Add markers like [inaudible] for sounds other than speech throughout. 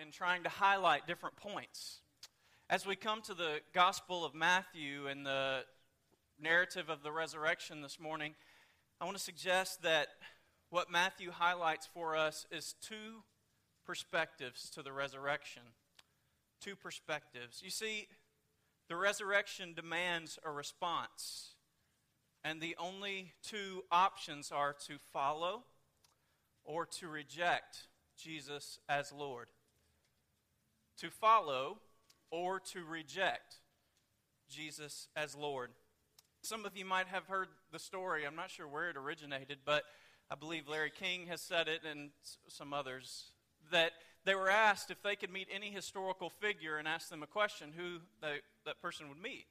in trying to highlight different points. As we come to the Gospel of Matthew and the narrative of the resurrection this morning, I want to suggest that what Matthew highlights for us is two perspectives to the resurrection. Two perspectives. You see, the resurrection demands a response, and the only two options are to follow or to reject Jesus as Lord. To follow or to reject Jesus as Lord. Some of you might have heard the story. I'm not sure where it originated, but I believe Larry King has said it and some others that they were asked if they could meet any historical figure and ask them a question, who they, that person would meet.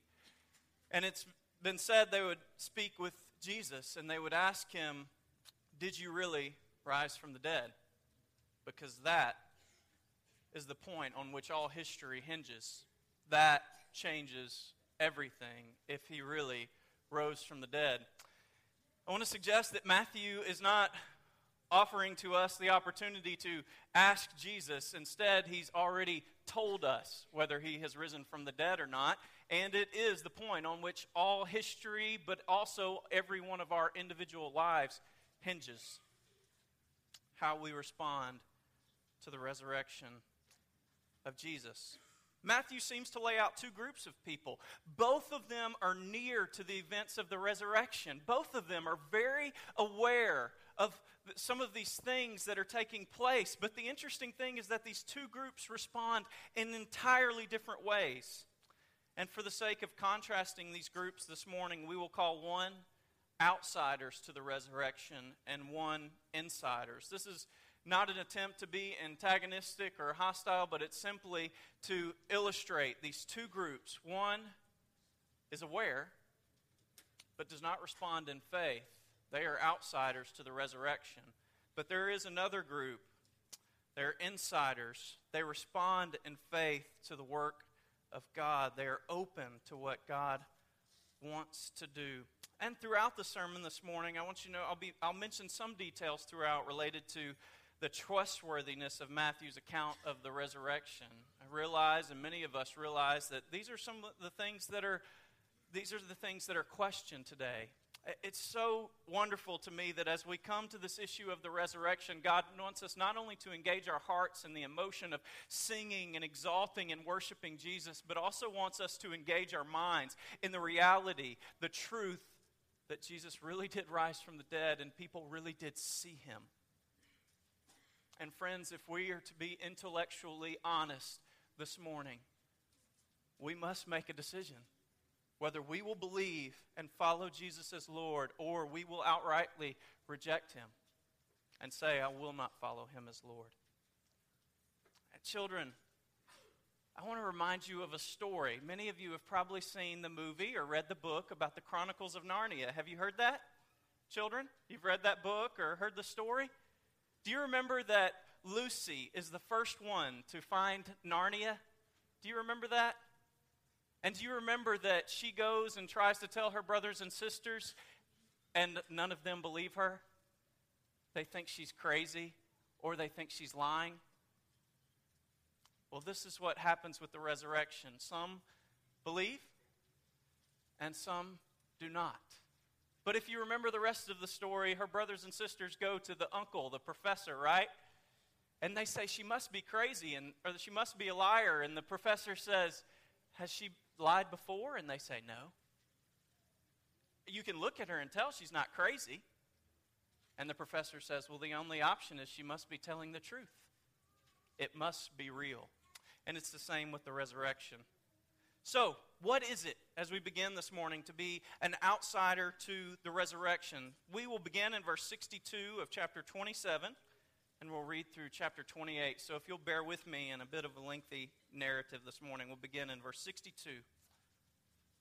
And it's been said they would speak with Jesus and they would ask him, Did you really rise from the dead? Because that is the point on which all history hinges. That changes everything if he really rose from the dead. I want to suggest that Matthew is not offering to us the opportunity to ask Jesus. Instead, he's already told us whether he has risen from the dead or not. And it is the point on which all history, but also every one of our individual lives, hinges. How we respond to the resurrection of Jesus. Matthew seems to lay out two groups of people. Both of them are near to the events of the resurrection. Both of them are very aware of some of these things that are taking place. But the interesting thing is that these two groups respond in entirely different ways. And for the sake of contrasting these groups this morning, we will call one outsiders to the resurrection and one insiders. This is not an attempt to be antagonistic or hostile, but it's simply to illustrate these two groups. One is aware, but does not respond in faith. They are outsiders to the resurrection. But there is another group. They're insiders. They respond in faith to the work of God. They are open to what God wants to do. And throughout the sermon this morning, I want you to know I'll, be, I'll mention some details throughout related to the trustworthiness of Matthew's account of the resurrection. I realize, and many of us realize, that these are some of the things that are these are the things that are questioned today. It's so wonderful to me that as we come to this issue of the resurrection, God wants us not only to engage our hearts in the emotion of singing and exalting and worshiping Jesus, but also wants us to engage our minds in the reality, the truth that Jesus really did rise from the dead and people really did see him. And friends, if we are to be intellectually honest this morning, we must make a decision whether we will believe and follow Jesus as Lord or we will outrightly reject him and say, I will not follow him as Lord. And children, I want to remind you of a story. Many of you have probably seen the movie or read the book about the Chronicles of Narnia. Have you heard that? Children, you've read that book or heard the story? Do you remember that Lucy is the first one to find Narnia? Do you remember that? And do you remember that she goes and tries to tell her brothers and sisters, and none of them believe her? They think she's crazy or they think she's lying. Well, this is what happens with the resurrection. Some believe, and some do not. But if you remember the rest of the story, her brothers and sisters go to the uncle, the professor, right? And they say she must be crazy and or she must be a liar and the professor says, "Has she lied before?" And they say, "No." You can look at her and tell she's not crazy. And the professor says, "Well, the only option is she must be telling the truth. It must be real." And it's the same with the resurrection. So, what is it as we begin this morning to be an outsider to the resurrection? We will begin in verse 62 of chapter 27 and we'll read through chapter 28. So, if you'll bear with me in a bit of a lengthy narrative this morning, we'll begin in verse 62.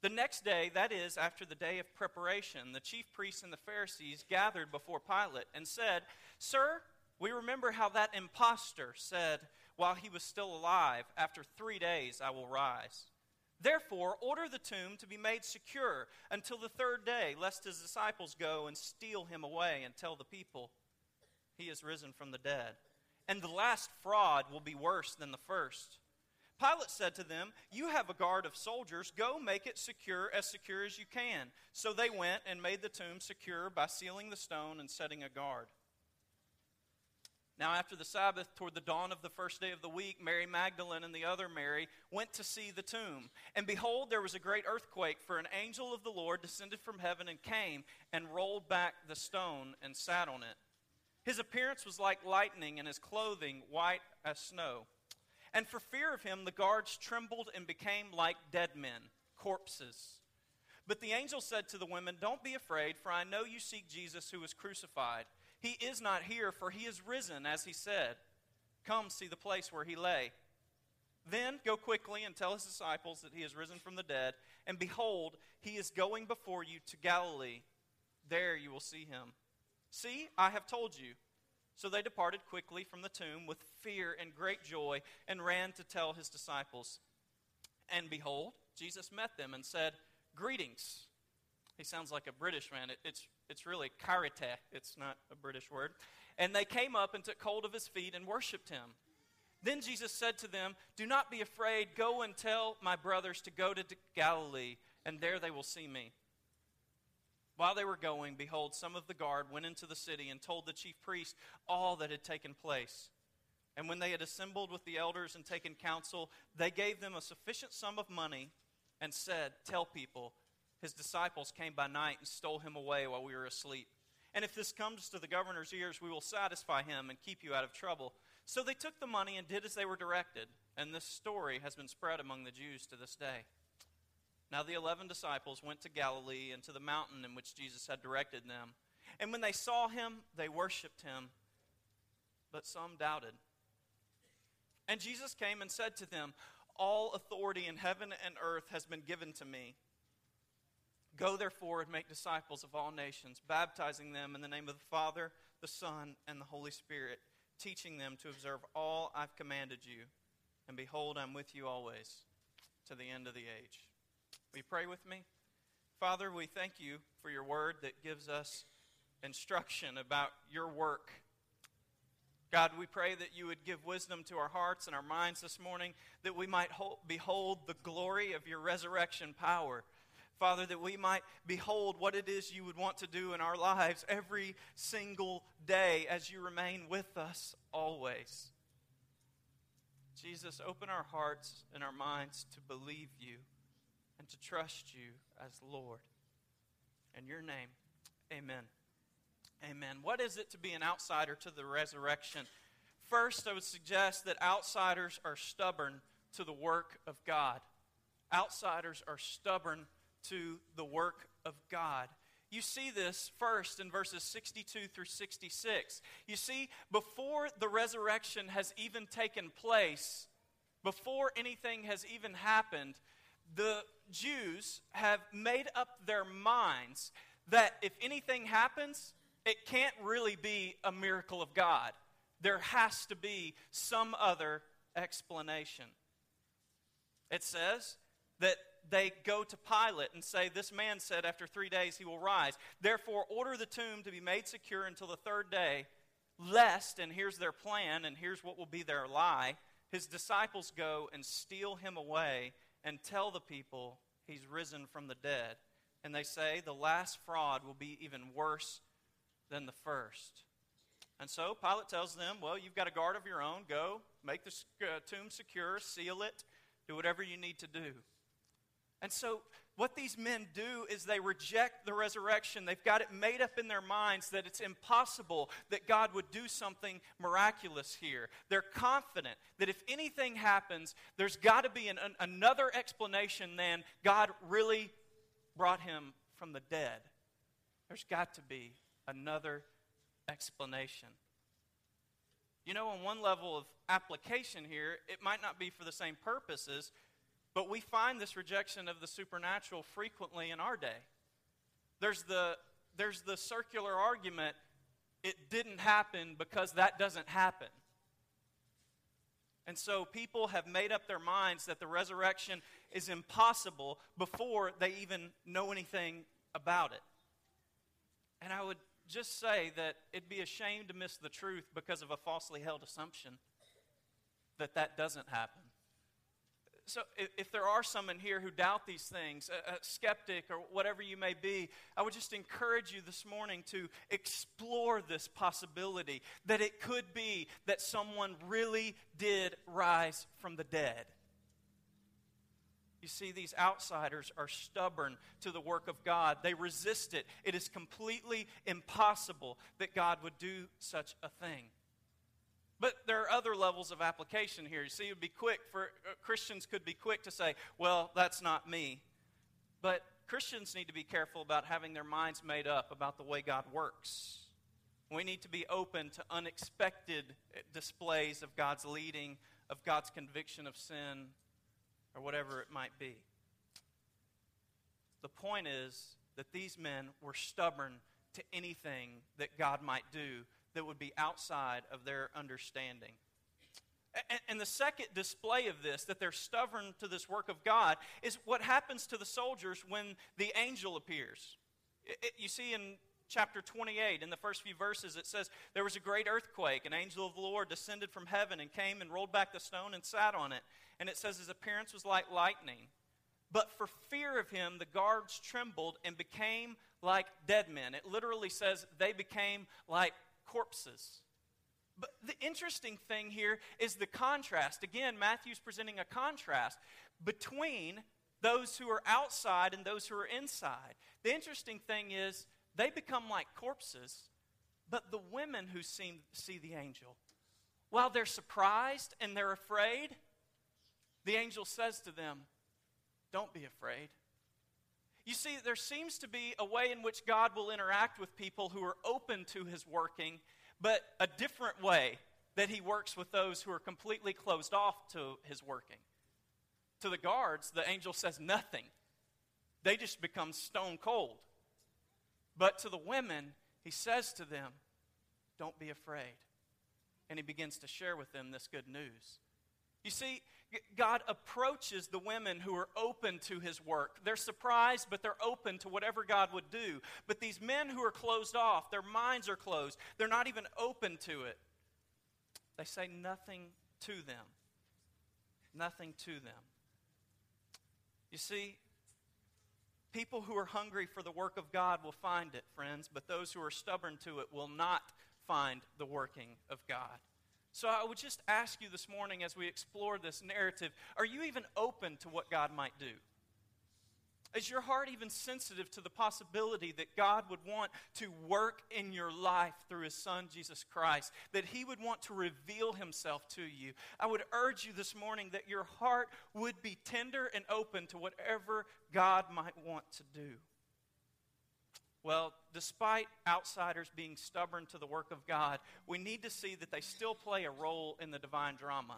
The next day, that is, after the day of preparation, the chief priests and the Pharisees gathered before Pilate and said, Sir, we remember how that impostor said, while he was still alive, After three days I will rise. Therefore, order the tomb to be made secure until the third day, lest his disciples go and steal him away and tell the people he is risen from the dead. and the last fraud will be worse than the first. Pilate said to them, You have a guard of soldiers. Go make it secure, as secure as you can. So they went and made the tomb secure by sealing the stone and setting a guard. Now, after the Sabbath, toward the dawn of the first day of the week, Mary Magdalene and the other Mary went to see the tomb. And behold, there was a great earthquake, for an angel of the Lord descended from heaven and came and rolled back the stone and sat on it. His appearance was like lightning, and his clothing white as snow. And for fear of him, the guards trembled and became like dead men, corpses. But the angel said to the women, Don't be afraid, for I know you seek Jesus who was crucified. He is not here, for he is risen, as he said. Come see the place where he lay. Then go quickly and tell his disciples that he is risen from the dead. And behold, he is going before you to Galilee. There you will see him. See, I have told you. So they departed quickly from the tomb with fear and great joy and ran to tell his disciples. And behold, Jesus met them and said, Greetings. He sounds like a British man. It, it's, it's really chairete, it's not a British word. And they came up and took hold of his feet and worshiped him. Then Jesus said to them, Do not be afraid. Go and tell my brothers to go to Galilee, and there they will see me. While they were going, behold, some of the guard went into the city and told the chief priests all that had taken place. And when they had assembled with the elders and taken counsel, they gave them a sufficient sum of money and said, Tell people, his disciples came by night and stole him away while we were asleep. And if this comes to the governor's ears, we will satisfy him and keep you out of trouble. So they took the money and did as they were directed. And this story has been spread among the Jews to this day. Now the eleven disciples went to Galilee and to the mountain in which Jesus had directed them. And when they saw him, they worshipped him, but some doubted. And Jesus came and said to them, All authority in heaven and earth has been given to me. Go therefore and make disciples of all nations, baptizing them in the name of the Father, the Son, and the Holy Spirit, teaching them to observe all I've commanded you. And behold, I'm with you always to the end of the age. Will you pray with me? Father, we thank you for your word that gives us instruction about your work. God, we pray that you would give wisdom to our hearts and our minds this morning, that we might behold the glory of your resurrection power. Father, that we might behold what it is you would want to do in our lives every single day as you remain with us always. Jesus, open our hearts and our minds to believe you and to trust you as Lord. In your name, amen. Amen. What is it to be an outsider to the resurrection? First, I would suggest that outsiders are stubborn to the work of God. Outsiders are stubborn to the work of God. You see this first in verses 62 through 66. You see, before the resurrection has even taken place, before anything has even happened, the Jews have made up their minds that if anything happens, it can't really be a miracle of God. There has to be some other explanation. It says that they go to Pilate and say, This man said after three days he will rise. Therefore, order the tomb to be made secure until the third day, lest, and here's their plan, and here's what will be their lie his disciples go and steal him away and tell the people he's risen from the dead. And they say the last fraud will be even worse than the first. And so Pilate tells them, Well, you've got a guard of your own. Go, make the uh, tomb secure, seal it, do whatever you need to do. And so, what these men do is they reject the resurrection. They've got it made up in their minds that it's impossible that God would do something miraculous here. They're confident that if anything happens, there's got to be an, an, another explanation than God really brought him from the dead. There's got to be another explanation. You know, on one level of application here, it might not be for the same purposes but we find this rejection of the supernatural frequently in our day. There's the, there's the circular argument it didn't happen because that doesn't happen. And so people have made up their minds that the resurrection is impossible before they even know anything about it. And I would just say that it'd be a shame to miss the truth because of a falsely held assumption that that doesn't happen. So, if, there are some in here who doubt these things, a, a skeptic or whatever you may be, I would just encourage you this morning to explore this possibility that it could be that someone really did rise from the dead. You see, these outsiders are stubborn to the work of God. They resist it. It is completely impossible that God would do such a thing. But there are other levels of application here. You see, it would be quick for uh, Christians could be quick to say, "Well, that's not me." But Christians need to be careful about having their minds made up about the way God works. We need to be open to unexpected uh, displays of God's leading, of God's conviction of sin, or whatever it might be. The point is that these men were stubborn to anything that God might do that would be outside of their understanding. And, the second display of this, that they're stubborn to this work of God, is what happens to the soldiers when the angel appears. You see in chapter 28, in the first few verses, it says, There was a great earthquake. An angel of the Lord descended from heaven and came and rolled back the stone and sat on it and it says his appearance was like lightning. But for fear of him, the guards trembled and became like dead men. It literally says they became like corpses. But the interesting thing here is the contrast. Again, Matthew's presenting a contrast between those who are outside and those who are inside. The interesting thing is they become like corpses, but the women who see, see the angel, while they're surprised and they're afraid, the angel says to them, Don't be afraid. You see, there seems to be a way in which God will interact with people who are open to his working, but a different way that he works with those who are completely closed off to his working. To the guards, the angel says nothing, they just become stone cold. But to the women, he says to them, Don't be afraid. And he begins to share with them this good news. You see, God approaches the women who are open to his work. They're surprised, but they're open to whatever God would do. But these men who are closed off, their minds are closed, they're not even open to it. They say nothing to them. Nothing to them. You see, people who are hungry for the work of God will find it, friends, but those who are stubborn to it will not find the working of God. So I would just ask you this morning as we explore this narrative are you even open to what God might do? Is your heart even sensitive to the possibility that God would want to work in your life through His Son, Jesus Christ? That He would want to reveal Himself to you? I would urge you this morning that your heart would be tender and open to whatever God might want to do. Well, despite outsiders being stubborn to the work of God, we need to see that they still play a role in the divine drama.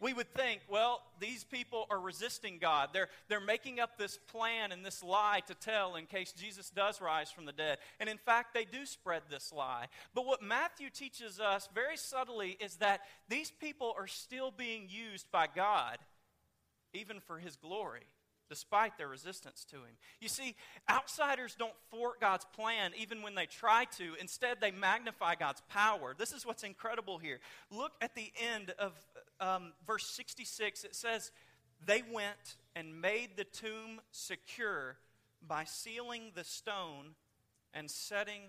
We would think, well, these people are resisting God. They're, they're making up this plan and this lie to tell in case Jesus does rise from the dead. And in fact, they do spread this lie. But what Matthew teaches us very subtly is that these people are still being used by God, even for his glory despite their resistance to him. You see, outsiders don't thwart God's plan even when they try to. Instead, they magnify God's power. This is what's incredible here. Look at the end of um, verse 66. It says, They went and made the tomb secure by sealing the stone and setting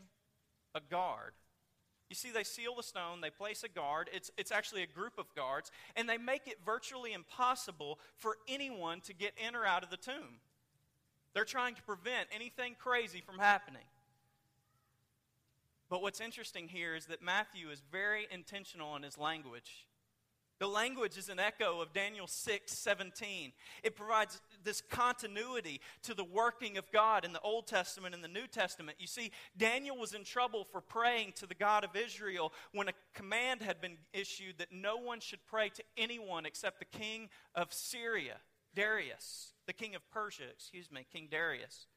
a guard. You see, they seal the stone, they place a guard. It's, it's actually a group of guards, and they make it virtually impossible for anyone to get in or out of the tomb. They're trying to prevent anything crazy from happening. But what's interesting here is that Matthew is very intentional in his language. The language is an echo of Daniel 6 17. It provides this continuity to the working of God in the Old Testament and the New Testament. You see, Daniel was in trouble for praying to the God of Israel when a command had been issued that no one should pray to anyone except the king of Syria, Darius, the king of Persia, excuse me, King Darius.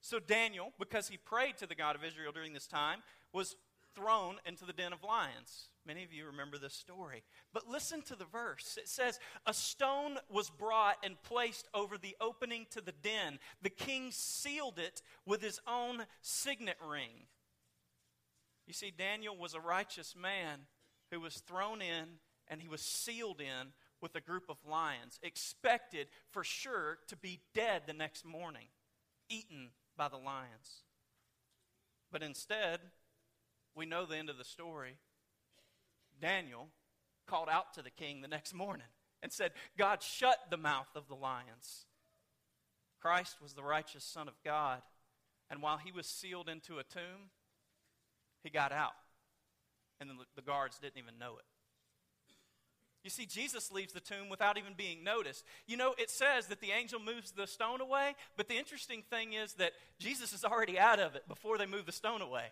So Daniel, because he prayed to the God of Israel during this time, was thrown into the den of lions. Many of you remember this story. But listen to the verse. It says, A stone was brought and placed over the opening to the den. The king sealed it with his own signet ring. You see, Daniel was a righteous man who was thrown in and he was sealed in with a group of lions, expected for sure to be dead the next morning, eaten by the lions. But instead, we know the end of the story. Daniel called out to the king the next morning and said, God shut the mouth of the lions. Christ was the righteous Son of God. And while he was sealed into a tomb, he got out. And the guards didn't even know it. You see, Jesus leaves the tomb without even being noticed. You know, it says that the angel moves the stone away, but the interesting thing is that Jesus is already out of it before they move the stone away.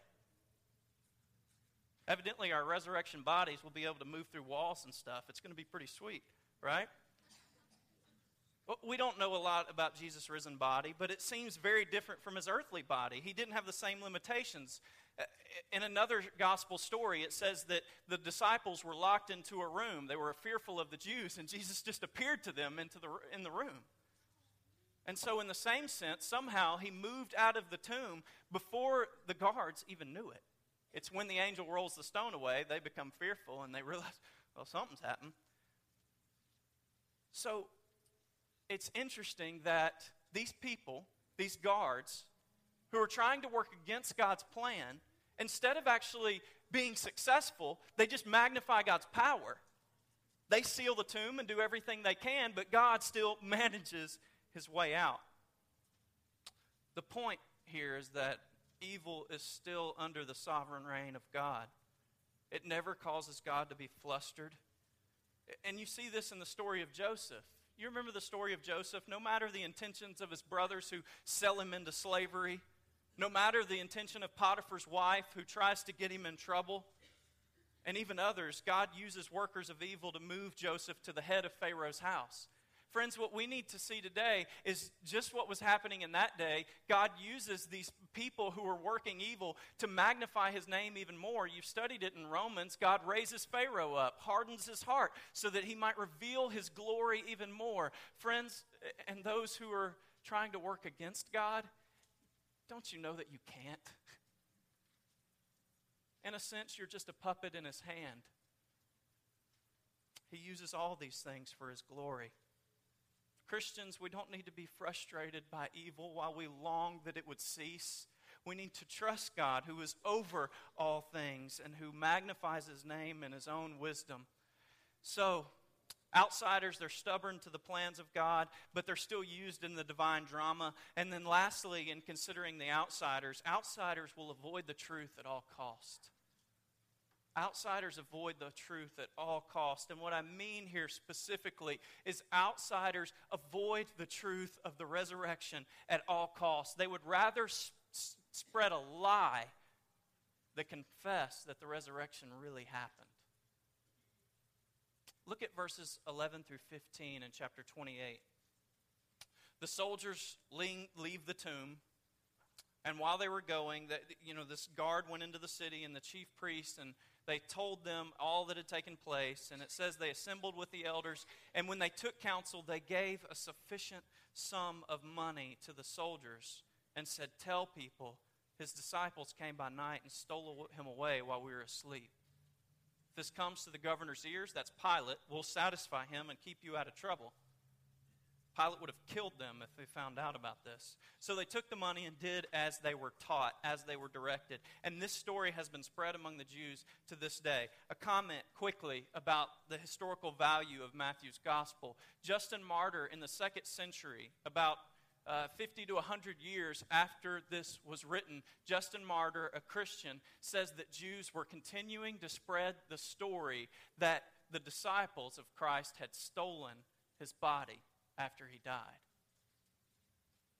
Evidently, our resurrection bodies will be able to move through walls and stuff. It's going to be pretty sweet, right? We don't know a lot about Jesus' risen body, but it seems very different from his earthly body. He didn't have the same limitations. Uh, in another gospel story, it says that the disciples were locked into a room. They were fearful of the Jews, and [laughs] Jesus just appeared to them into the, in the room. And so, in the same sense, somehow he moved out of the tomb before the guards even knew it. It's when the angel rolls the stone away, they become fearful and they realize, [laughs] well, something's happened. So it's interesting that these people, these guards, who are trying to work against God's plan, instead of actually being successful, they just magnify God's power. They seal the tomb and do everything they can, but God still [laughs] manages his way out. The point here is that evil is still under the sovereign reign of God. It never causes God to be flustered. And you see this in the story of Joseph. You remember the story of Joseph? No matter the intentions of his brothers who sell him into slavery, no matter the intention of Potiphar's wife who tries to get him in trouble, and even others, God uses workers of evil to move Joseph to the head of Pharaoh's house. Friends, what we need to see today is just what was happening in that day. God uses these people who are working evil to magnify his name even more. You've studied it in Romans. God raises Pharaoh up, hardens his heart, so that he might reveal his glory even more. Friends, and those who are trying to work against God, don't you know that you can't? In a sense, you're just a puppet in his hand. He uses all these things for his glory. Christians, we don't need to be frustrated by evil while we long that it would cease. We need to trust God, who is over all things and who magnifies his name in his own wisdom. So, outsiders, they're stubborn to the plans of God, but they're still used in the divine drama. And then, lastly, in considering the outsiders, outsiders will avoid the truth at all cost. Outsiders avoid the truth at all cost. And what I mean here specifically is outsiders avoid the truth of the resurrection at all costs. They would rather spread a lie than confess that the resurrection really happened. Look at verses 11 through 15 in chapter 28. The soldiers leave the tomb and while they were going, that you know, this guard went into the city, and the chief priest and they told them all that had taken place. And it says they assembled with the elders. And when they took counsel, they gave a sufficient sum of money to the soldiers and said, Tell people his disciples came by night and stole him away while we were asleep. If this comes to the governor's ears, that's Pilate, We'll satisfy him and keep you out of trouble. Pilate would have killed them if they found out about this. So they took the money and did as they were taught, as they were directed. And this story has been spread among the Jews to this day. A comment quickly about the historical value of Matthew's gospel. Justin Martyr in the second century, about uh, 50 to 100 years after this was written, Justin Martyr, a Christian, says that Jews were continuing to spread the story that the disciples of Christ had stolen his body after he died.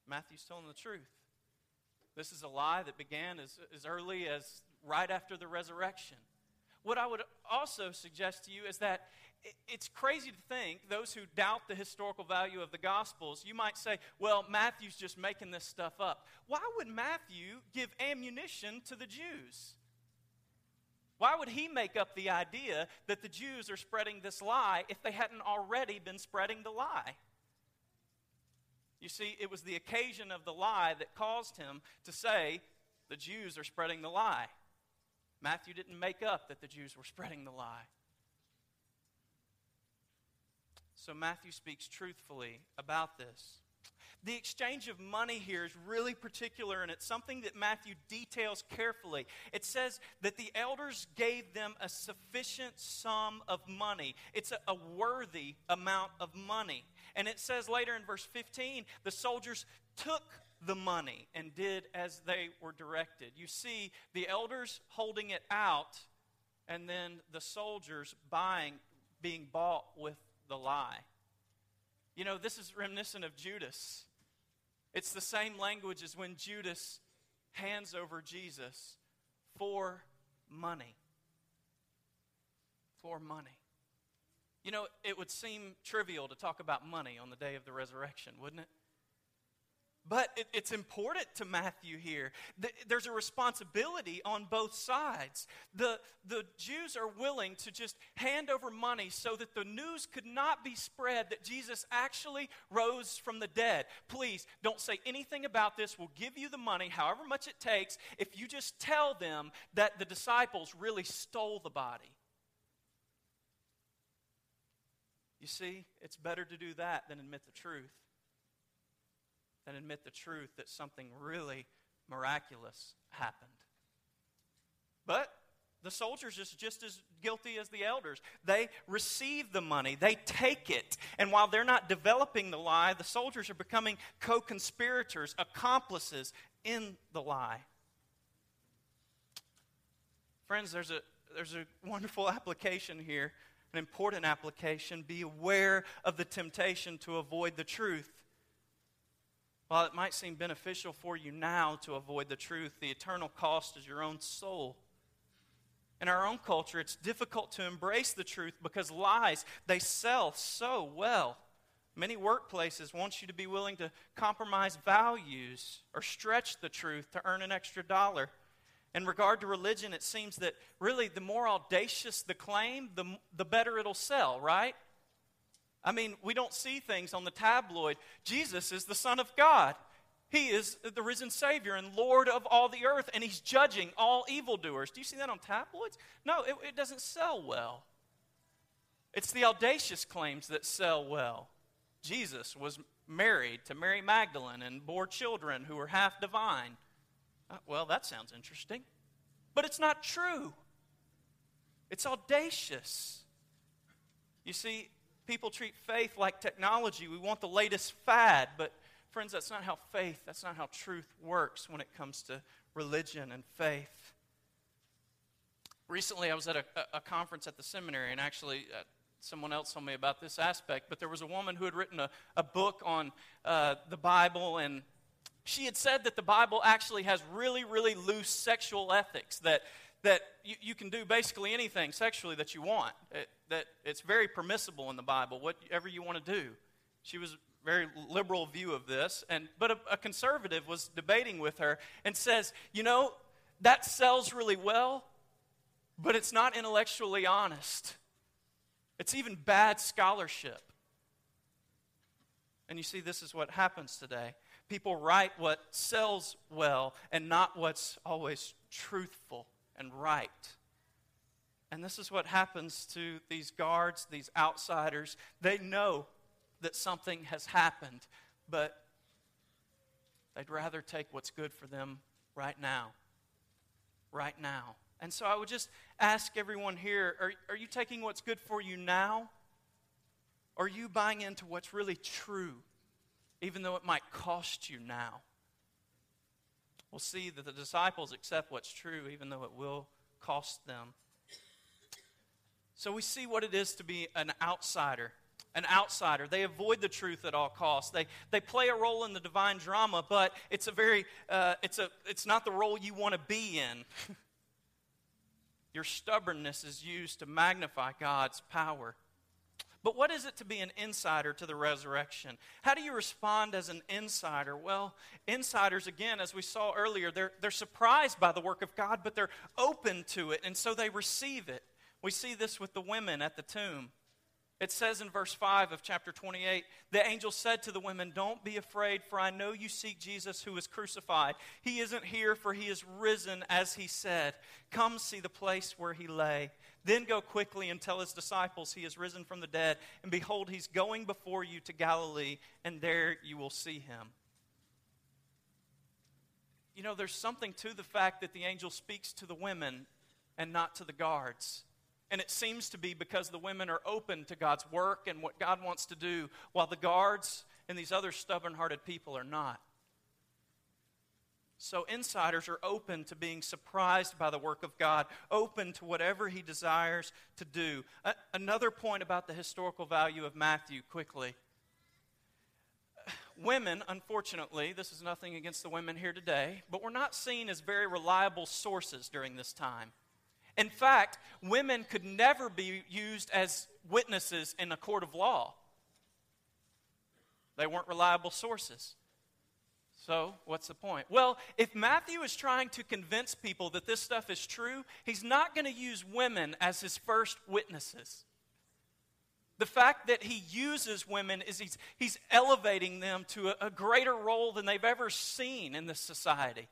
Matthew's telling the truth. This is a lie that began as, as early as right after the resurrection. What I would also suggest to you is that it's crazy to think, those who doubt the historical value of the Gospels, you might say, well, Matthew's just making this stuff up. Why would Matthew give ammunition to the Jews? Why would he make up the idea that the Jews are spreading this lie if they hadn't already been spreading the lie? You see, it was the occasion of the lie that caused him to say, the Jews are spreading the lie. Matthew didn't make up that the Jews were spreading the lie. So Matthew speaks truthfully about this. The exchange of money here is really particular, and it's something that Matthew details carefully. It says that the elders gave them a sufficient sum of money, it's a, a worthy amount of money. And it says later in verse 15, the soldiers took the money and did as they were directed. You see, the elders holding it out, and then the soldiers buying, being bought with the lie. You know, this is reminiscent of Judas. It's the same language as when Judas hands over Jesus for money. For money. You know, it would seem trivial to talk about money on the day of the resurrection, wouldn't it? But it, it's important to Matthew here. There's a responsibility on both sides. The, the Jews are willing to just hand over money so that the news could not be spread that Jesus actually rose from the dead. Please don't say anything about this. We'll give you the money, however much it takes, if you just tell them that the disciples really stole the body. You see, it's better to do that than admit the truth and admit the truth that something really miraculous happened. But the soldiers are just as guilty as the elders. They receive the money, they take it. And while they're not developing the lie, the soldiers are becoming co conspirators, accomplices in the lie. Friends, there's a, there's a wonderful [laughs] application here, an important application. Be aware of the temptation to avoid the truth. While it might seem beneficial for you now to avoid the truth, the eternal cost is your own soul. In our own culture, it's difficult to embrace the truth because lies, they sell so well. Many workplaces want you to be willing to compromise values or stretch the truth to earn an extra dollar. In regard to religion, it seems that really the more audacious the claim, the, the better it'll sell, right? I mean, we don't see things on the tabloid. Jesus is the Son of God. He is the risen Savior and Lord of all the earth, and He's judging all evildoers. Do you see that on tabloids? No, it, it doesn't sell well. It's the audacious claims that sell well. Jesus was married to Mary Magdalene and bore children who were half divine. Uh, well, that sounds interesting. But it's not true. It's audacious. You see, people treat faith like technology. We want the latest fad, but friends, that's not how faith, that's not how truth works when it comes to religion and faith. Recently, I was at a, a conference at the seminary, and actually, uh, someone else told me about this aspect, but there was a woman who had written a, a book on uh, the Bible, and she had said that the Bible actually has really, really loose sexual ethics, that that you, you can do basically anything sexually that you want. It, that it's very permissible in the Bible, whatever you want to do. She was very liberal view of this, and but a, a conservative was debating with her and says, you know, that sells really well, but it's not intellectually honest. It's even bad scholarship. And you see, this is what happens today. People write what sells well and not what's always truthful and right. And this is what happens to these guards, these outsiders. They know that something has happened, but they'd rather take what's good for them right now. Right now. And so I would just ask everyone here are, are you taking what's good for you now? Or are you buying into what's really true, even though it might cost you now? We'll see that the disciples accept what's true, even though it will cost them. So we see what it is to be an outsider. An outsider. They avoid the truth at all costs. They, they play a role in the divine drama, but it's a very uh, it's a it's not the role you want to be in. [laughs] Your stubbornness is used to magnify God's power. But what is it to be an insider to the resurrection? How do you respond as an insider? Well, insiders, again, as we saw earlier, they're, they're surprised by the work of God, but they're open to it, and so they receive it. We see this with the women at the tomb. It says in verse 5 of chapter 28 the angel said to the women, Don't be afraid, for I know you seek Jesus who was crucified. He isn't here, for he is risen, as he said. Come see the place where he lay. Then go quickly and tell his disciples he is risen from the dead. And behold, he's going before you to Galilee, and there you will see him. You know, there's something to the fact that the angel speaks to the women and not to the guards. And it seems to be because the women are open to God's work and what God wants to do, while the guards and these other stubborn hearted people are not. So, insiders are open to being surprised by the work of God, open to whatever He desires to do. A- another point about the historical value of Matthew, quickly. Women, unfortunately, this is nothing against the women here today, but we're not seen as very reliable sources during this time. In fact, women could never be used as witnesses in a court of law. They weren't reliable sources. So, what's the point? Well, if Matthew is trying to convince people that this stuff is true, he's not going to use women as his first witnesses. The fact that he uses women is he's, he's elevating them to a, a greater role than they've ever seen in this society.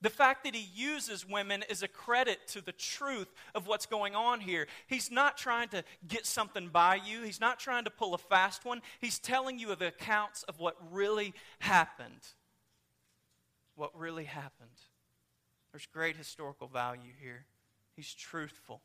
The fact that he uses women is a credit to the truth of what's going on here. He's not trying to get something by you, he's not trying to pull a fast one. He's telling you of the accounts of what really happened. What really happened. There's great historical value here. He's truthful.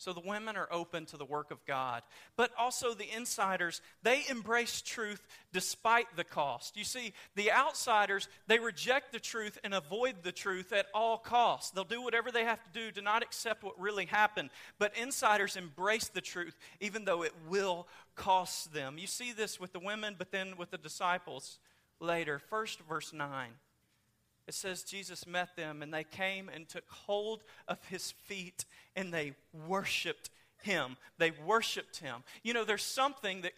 So the women are open to the work of God. But also the insiders, they embrace truth despite the cost. You see, the outsiders, they reject the truth and avoid the truth at all costs. They'll do whatever they have to do to not accept what really happened. But insiders embrace the truth even though it will cost them. You see this with the women, but then with the disciples later. First, verse 9 it says Jesus met them and they came and took hold of his feet and they worshiped him. They worshiped him. You know, there's something that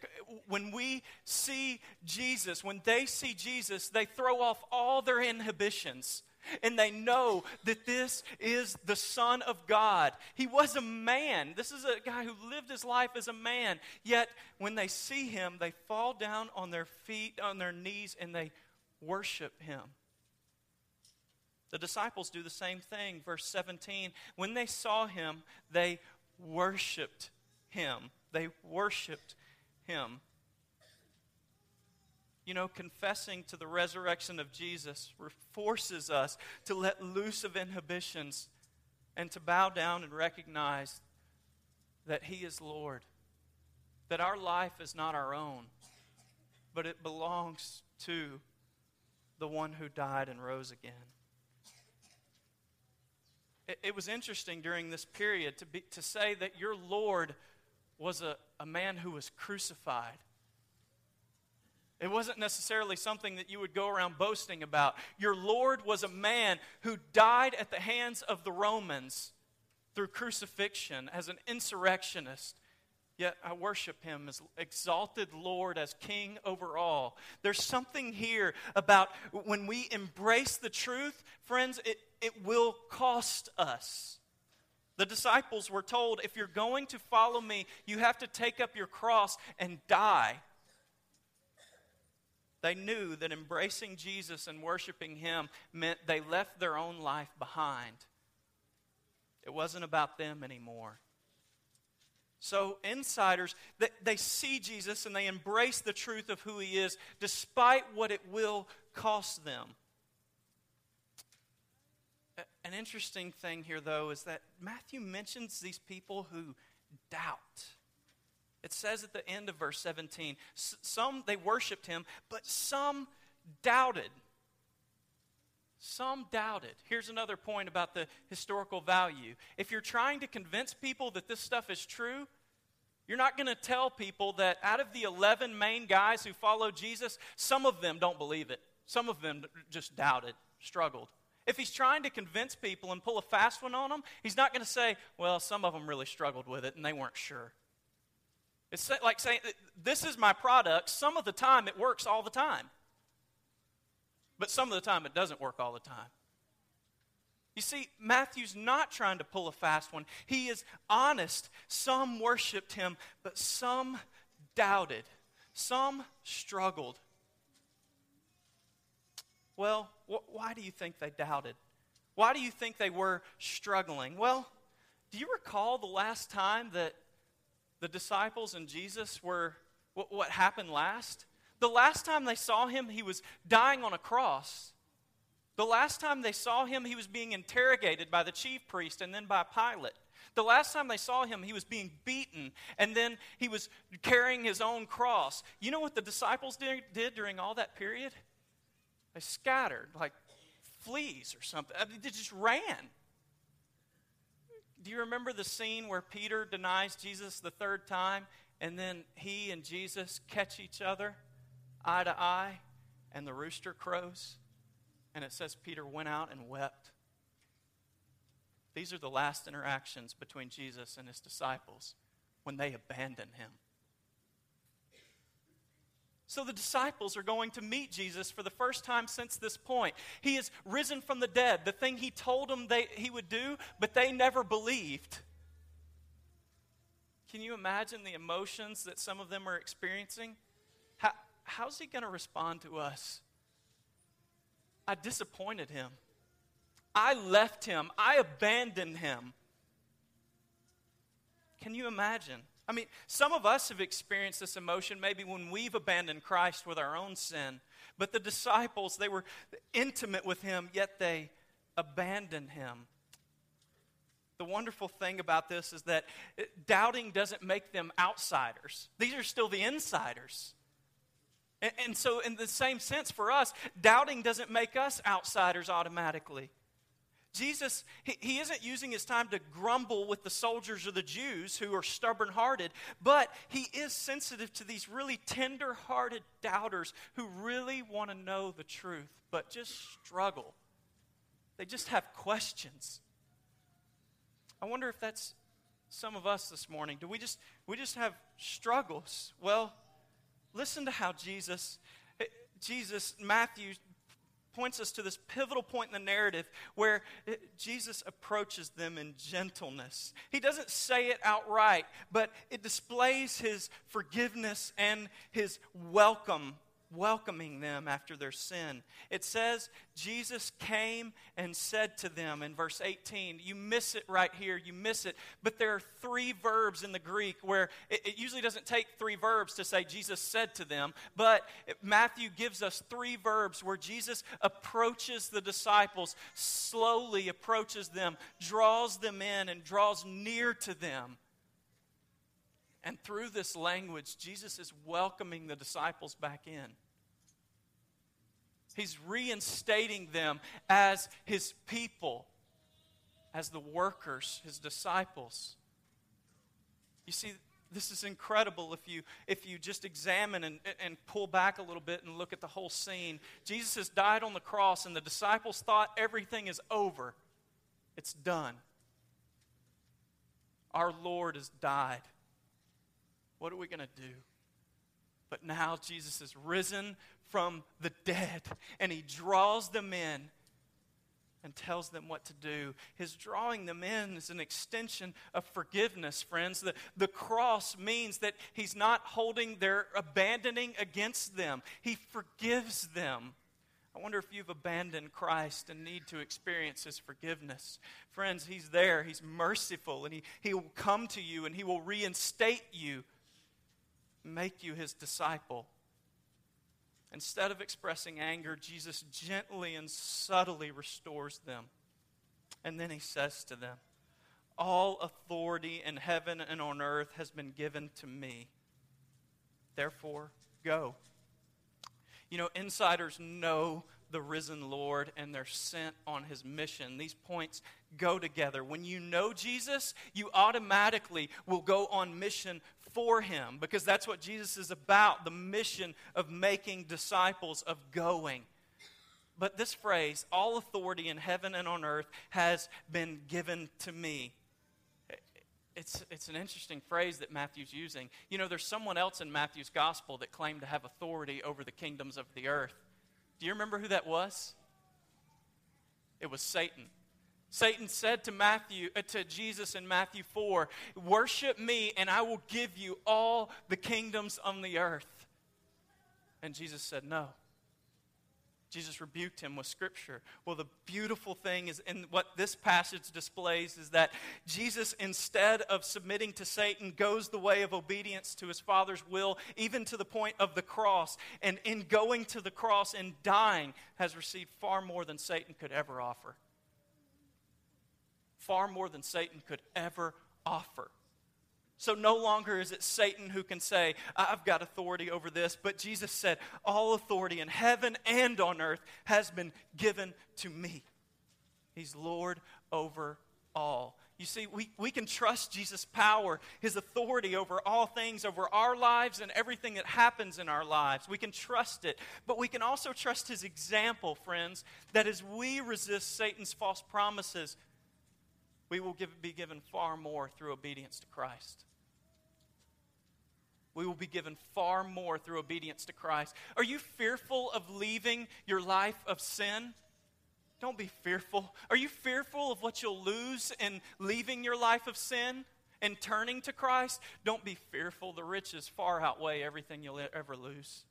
when we see Jesus, when they see Jesus, they throw off all their inhibitions and they know that this is the Son of God. He was a man. This is a guy who lived his life as a man. Yet, when they see him, they fall down on their feet, on their knees, and they worship him. The disciples do the same thing. Verse 17 when they saw him, they worshiped him. They worshiped him. You know, confessing to the resurrection of Jesus forces us to let loose of inhibitions and to bow down and recognize that He is Lord. That our life is not our own, but it belongs to the one who died and rose again it, it was interesting during this period to, be, to say that your Lord was a, a man who was crucified. It wasn't necessarily something that you would go around boasting about. Your Lord was a man who died at the hands of the Romans through crucifixion as an insurrectionist. Yet I worship him as exalted Lord, as King over all. There's something here about when we embrace the truth, friends, it, it will cost us. The disciples were told if you're going to follow me, you have to take up your cross and die. They knew that embracing Jesus and worshiping him meant they left their own life behind. It wasn't about them anymore. So, insiders, they, they see Jesus and they embrace the truth of who he is despite what it will cost them. An interesting thing here, though, is that Matthew mentions these people who doubt. It says at the end of verse 17, some they worshiped him, but some doubted. Some doubted. Here's another point about the historical value. If you're trying to convince people that this stuff is true, you're not going to tell people that out of the 11 main guys who follow Jesus, some of them don't believe it. Some of them just doubted, struggled. If he's trying to convince people and pull a fast one on them, he's not going to say, well, some of them really struggled with it and they weren't sure. It's like saying, this is my product. Some of the time it works all the time. But some of the time it doesn't work all the time. You see, Matthew's not trying to pull a fast one. He is honest. Some worshiped him, but some doubted. Some struggled. Well, wh- why do you think they doubted? Why do you think they were struggling? Well, do you recall the last time that the disciples and Jesus were, what, what happened last? The last time they saw him, he was dying on a cross. The last time they saw him, he was being interrogated by the chief priest and then by Pilate. The last time they saw him, he was being beaten and then he was carrying his own cross. You know what the disciples did, did during all that period? They scattered like fleas or something. I mean, they just ran. Do you remember the scene where Peter denies Jesus the third time and then he and Jesus catch each other eye to eye and the rooster crows? And it says Peter went out and wept. These are the last interactions between Jesus and his disciples when they abandon him. So the disciples are going to meet Jesus for the first time since this point. He is risen from the dead, the thing he told them they, he would do, but they never believed. Can you imagine the emotions that some of them are experiencing? How, how's he going to respond to us? I disappointed him. I left him. I abandoned him. Can you imagine? I mean, some of us have experienced this emotion maybe when we've abandoned Christ with our own sin. But the disciples, they were intimate with him, yet they abandoned him. The wonderful thing about this is that doubting doesn't make them outsiders, these are still the insiders. And, and so, in the same sense, for us, doubting doesn't make us outsiders automatically. Jesus, he, he isn't using his time to grumble with the soldiers or the Jews who are stubborn hearted, but he is sensitive to these really tender hearted doubters who really want to know the truth, but just struggle. They just have questions. I wonder if that's some of us this morning. Do we just we just have struggles? Well, listen to how Jesus Jesus Matthew points us to this pivotal point in the narrative where Jesus approaches them in gentleness. He doesn't say it outright, but it displays his forgiveness and his welcome welcoming them after their sin. It says Jesus came and said to them in verse 18. You miss it right here, you miss it. But there are three verbs in the Greek where it, it usually doesn't take three verbs to say Jesus said to them, but Matthew gives us three verbs where Jesus approaches the disciples, slowly approaches them, draws them in, and draws near to them. And through this language, Jesus is welcoming the disciples back in. He's reinstating them as his people, as the workers, his disciples. You see, this is incredible if you if you just examine and, and pull back a little bit and look at the whole scene jesus has died on the cross and the disciples thought everything is over it's done our lord has died what are we going to do? But now Jesus is risen from the dead and he draws them in and tells them what to do. His drawing them in is an extension of forgiveness, friends. The, the cross means that he's not holding their abandoning against them, he forgives them. I wonder if you've abandoned Christ and need to experience His forgiveness. Friends, He's there. He's merciful, and He, he will come to you and He will reinstate you make you his disciple. Instead of expressing anger, Jesus gently and subtly restores them. And then he says to them, All authority in heaven and on earth has been given to me. Therefore, go. You know, insiders know the risen Lord and they're sent on his mission. These points go together. When you know Jesus, you automatically will go on mission for him because that's what Jesus is about the mission of making disciples, of going. But this phrase, all authority in heaven and on earth has been given to me. It's, it's an interesting phrase that Matthew's using. You know, there's someone else in Matthew's gospel that claimed to have authority over the kingdoms of the earth. Do you remember who that was? It was Satan. Satan said to Matthew uh, to Jesus in Matthew 4, "Worship me and I will give you all the kingdoms on the earth." And Jesus said, "No." Jesus rebuked him with scripture. Well, the beautiful thing is, and what this passage displays is that Jesus, instead of submitting to Satan, goes the way of obedience to his Father's will, even to the point of the cross. And in going to the cross and dying, has received far more than Satan could ever offer far more than Satan could ever offer. So no longer is it Satan who can say, I've got authority over this, but Jesus said, All authority in heaven and on earth has been given to me. He's Lord over all. You see, we, we can trust Jesus' power, his authority over all things, over our lives and everything that happens in our lives. We can trust it. But we can also trust his example, friends, that as we resist Satan's false promises, we will give, be given far more through obedience to Christ. We will be given far more through obedience to Christ. Are you fearful of leaving your life of sin? Don't be fearful. Are you fearful of what you'll lose in leaving your life of sin and turning to Christ? Don't be fearful. The riches far outweigh everything you'll ever lose.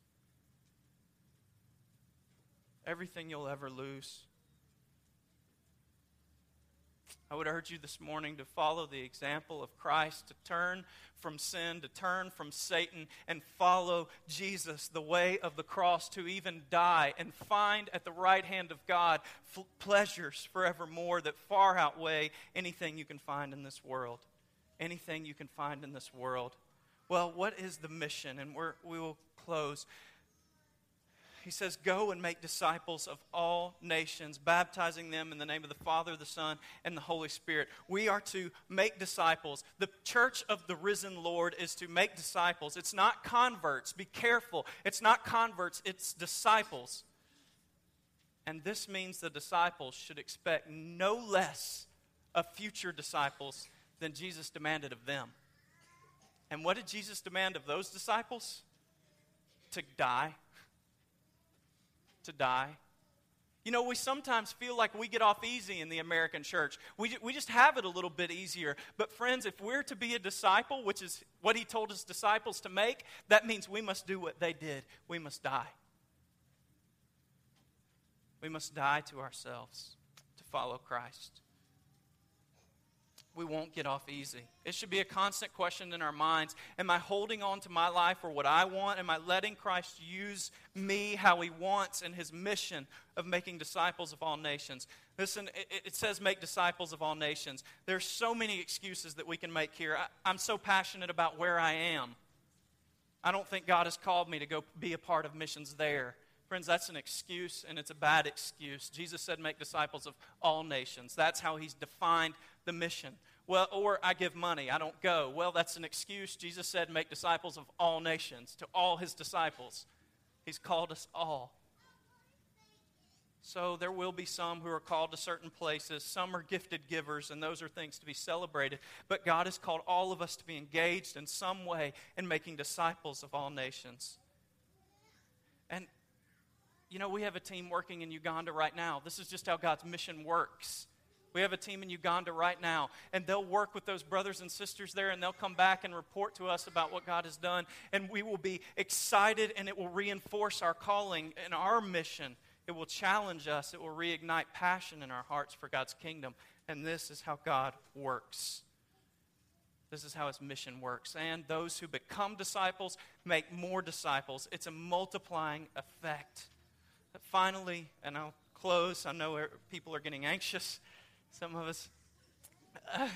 Everything you'll ever lose. I would urge you this morning to follow the example of Christ, to turn from sin, to turn from Satan, and follow Jesus, the way of the cross, to even die and find at the right hand of God f- pleasures forevermore that far outweigh anything you can find in this world. Anything you can find in this world. Well, what is the mission? And we will close. He says, Go and make disciples of all nations, baptizing them in the name of the Father, the Son, and the Holy Spirit. We are to make disciples. The church of the risen Lord is to make disciples. It's not converts. Be careful. It's not converts, it's disciples. And this means the disciples should expect no less of future disciples than Jesus demanded of them. And what did Jesus demand of those disciples? To die to die. You know, we sometimes feel like we get off easy in the American church. We, we just have it a little bit easier. But, friends, if we're to be a disciple, which is what he told his disciples to make, that means we must do what they did. We must die. We must die to ourselves to follow Christ we won't get off easy. It should be a constant question in our minds Am I holding on to my life for what I want? Am I letting Christ use me how he wants in his mission of making disciples of all nations? Listen, it, it says make disciples of all nations. There's so many excuses that we can make here. I, I'm so passionate about where I am. I don't think God has called me to go be a part of missions there. Friends, that's an excuse, and it's a bad excuse. Jesus said, Make disciples of all nations. That's how he's defined the mission. Well, or I give money, I don't go. Well, that's an excuse. Jesus said, make disciples of all nations, to all his disciples. He's called us all. So there will be some who are called to certain places. Some are gifted givers, and those are things to be celebrated. But God has called all of us to be engaged in some way in making disciples of all nations. And, you know, we have a team working in Uganda right now. This is just how God's mission works. We have a team in Uganda right now, and they'll work with those brothers and sisters there, and they'll come back and report to us about what God has done. And we will be excited, and it will reinforce our calling and our mission. It will challenge us, it will reignite passion in our hearts for God's kingdom. And this is how God works. This is how his mission works. And those who become disciples make more disciples. It's a multiplying effect. But finally, and I'll close, I know er, people are getting anxious. Some of us. [laughs]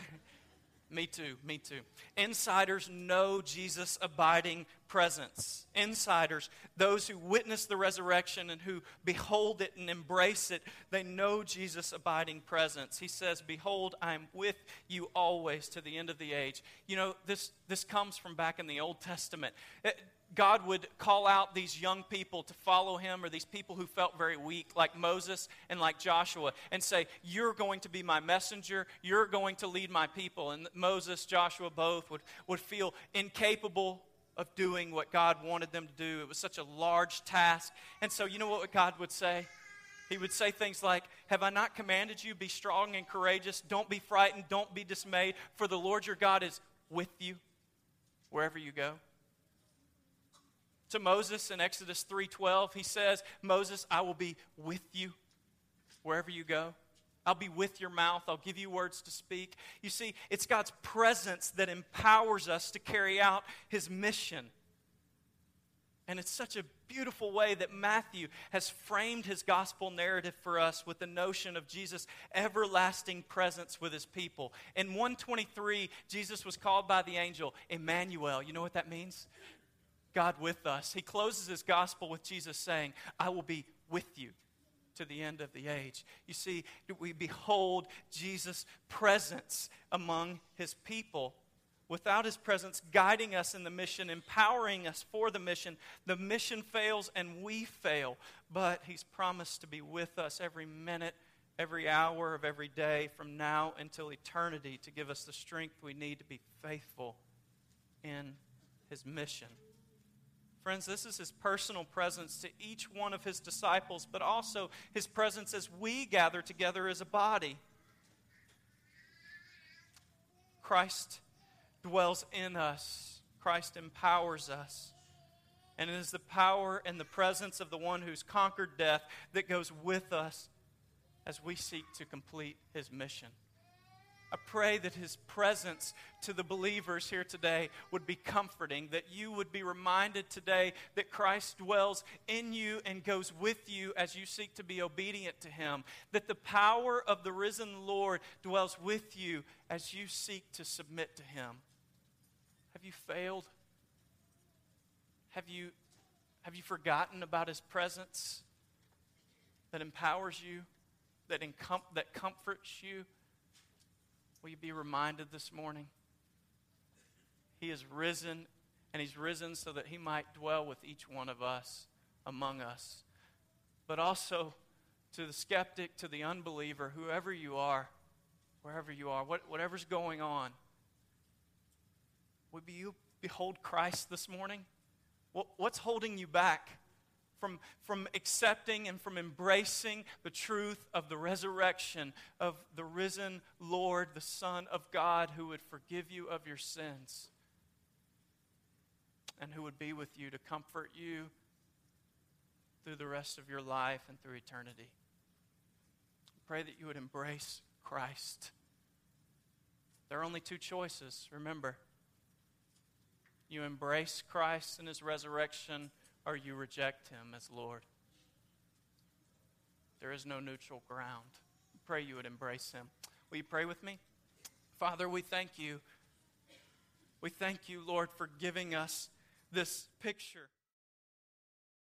Me too, me too. Insiders know Jesus' abiding presence. Insiders, those who witness the resurrection and who behold it and embrace it, they know Jesus' abiding presence. He says, Behold, I am with you always to the end of the age. You know, this, this comes from back in the Old Testament. It, God would call out these young people to follow him, or these people who felt very weak, like Moses and like Joshua, and say, You're going to be my messenger. You're going to lead my people. And Moses, Joshua both would, would feel incapable of doing what God wanted them to do. It was such a large task. And so, you know what God would say? He would say things like, Have I not commanded you, be strong and courageous? Don't be frightened, don't be dismayed, for the Lord your God is with you wherever you go. To Moses in Exodus 3:12, he says, "Moses, I will be with you wherever you go. I'll be with your mouth. I'll give you words to speak." You see, it's God's presence that empowers us to carry out his mission. And it's such a beautiful way that Matthew has framed his gospel narrative for us with the notion of Jesus' everlasting presence with his people. In 123, Jesus was called by the angel Emmanuel. You know what that means? God with us. He closes his gospel with Jesus saying, I will be with you to the end of the age. You see, we behold Jesus' presence among his people without his presence guiding us in the mission, empowering us for the mission, the mission fails and we fail. But he's promised to be with us every minute, every hour of every day from now until eternity to give us the strength we need to be faithful in his mission. Friends, this is his personal presence to each one of his disciples, but also his presence as we gather together as a body. Christ dwells in us, Christ empowers us. And it is the power and the presence of the one who's conquered death that goes with us as we seek to complete his mission. I pray that his presence to the believers here today would be comforting, that you would be reminded today that Christ dwells in you and goes with you as you seek to be obedient to him, that the power of the risen Lord dwells with you as you seek to submit to him. Have you failed? Have you, have you forgotten about his presence that empowers you, that, encom- that comforts you? Will you be reminded this morning? He is risen, and He's risen so that He might dwell with each one of us, among us. But also to the skeptic, to the unbeliever, whoever you are, wherever you are, what, whatever's going on, would you behold Christ this morning? What, what's holding you back? From, from accepting and from embracing the truth of the resurrection of the risen Lord, the Son of God, who would forgive you of your sins and who would be with you to comfort you through the rest of your life and through eternity. Pray that you would embrace Christ. There are only two choices, remember. You embrace Christ and his resurrection or you reject him as Lord. There is no neutral ground. Pray you would embrace him. Will you pray with me? Father, we thank you. We thank you, Lord, for giving us this picture.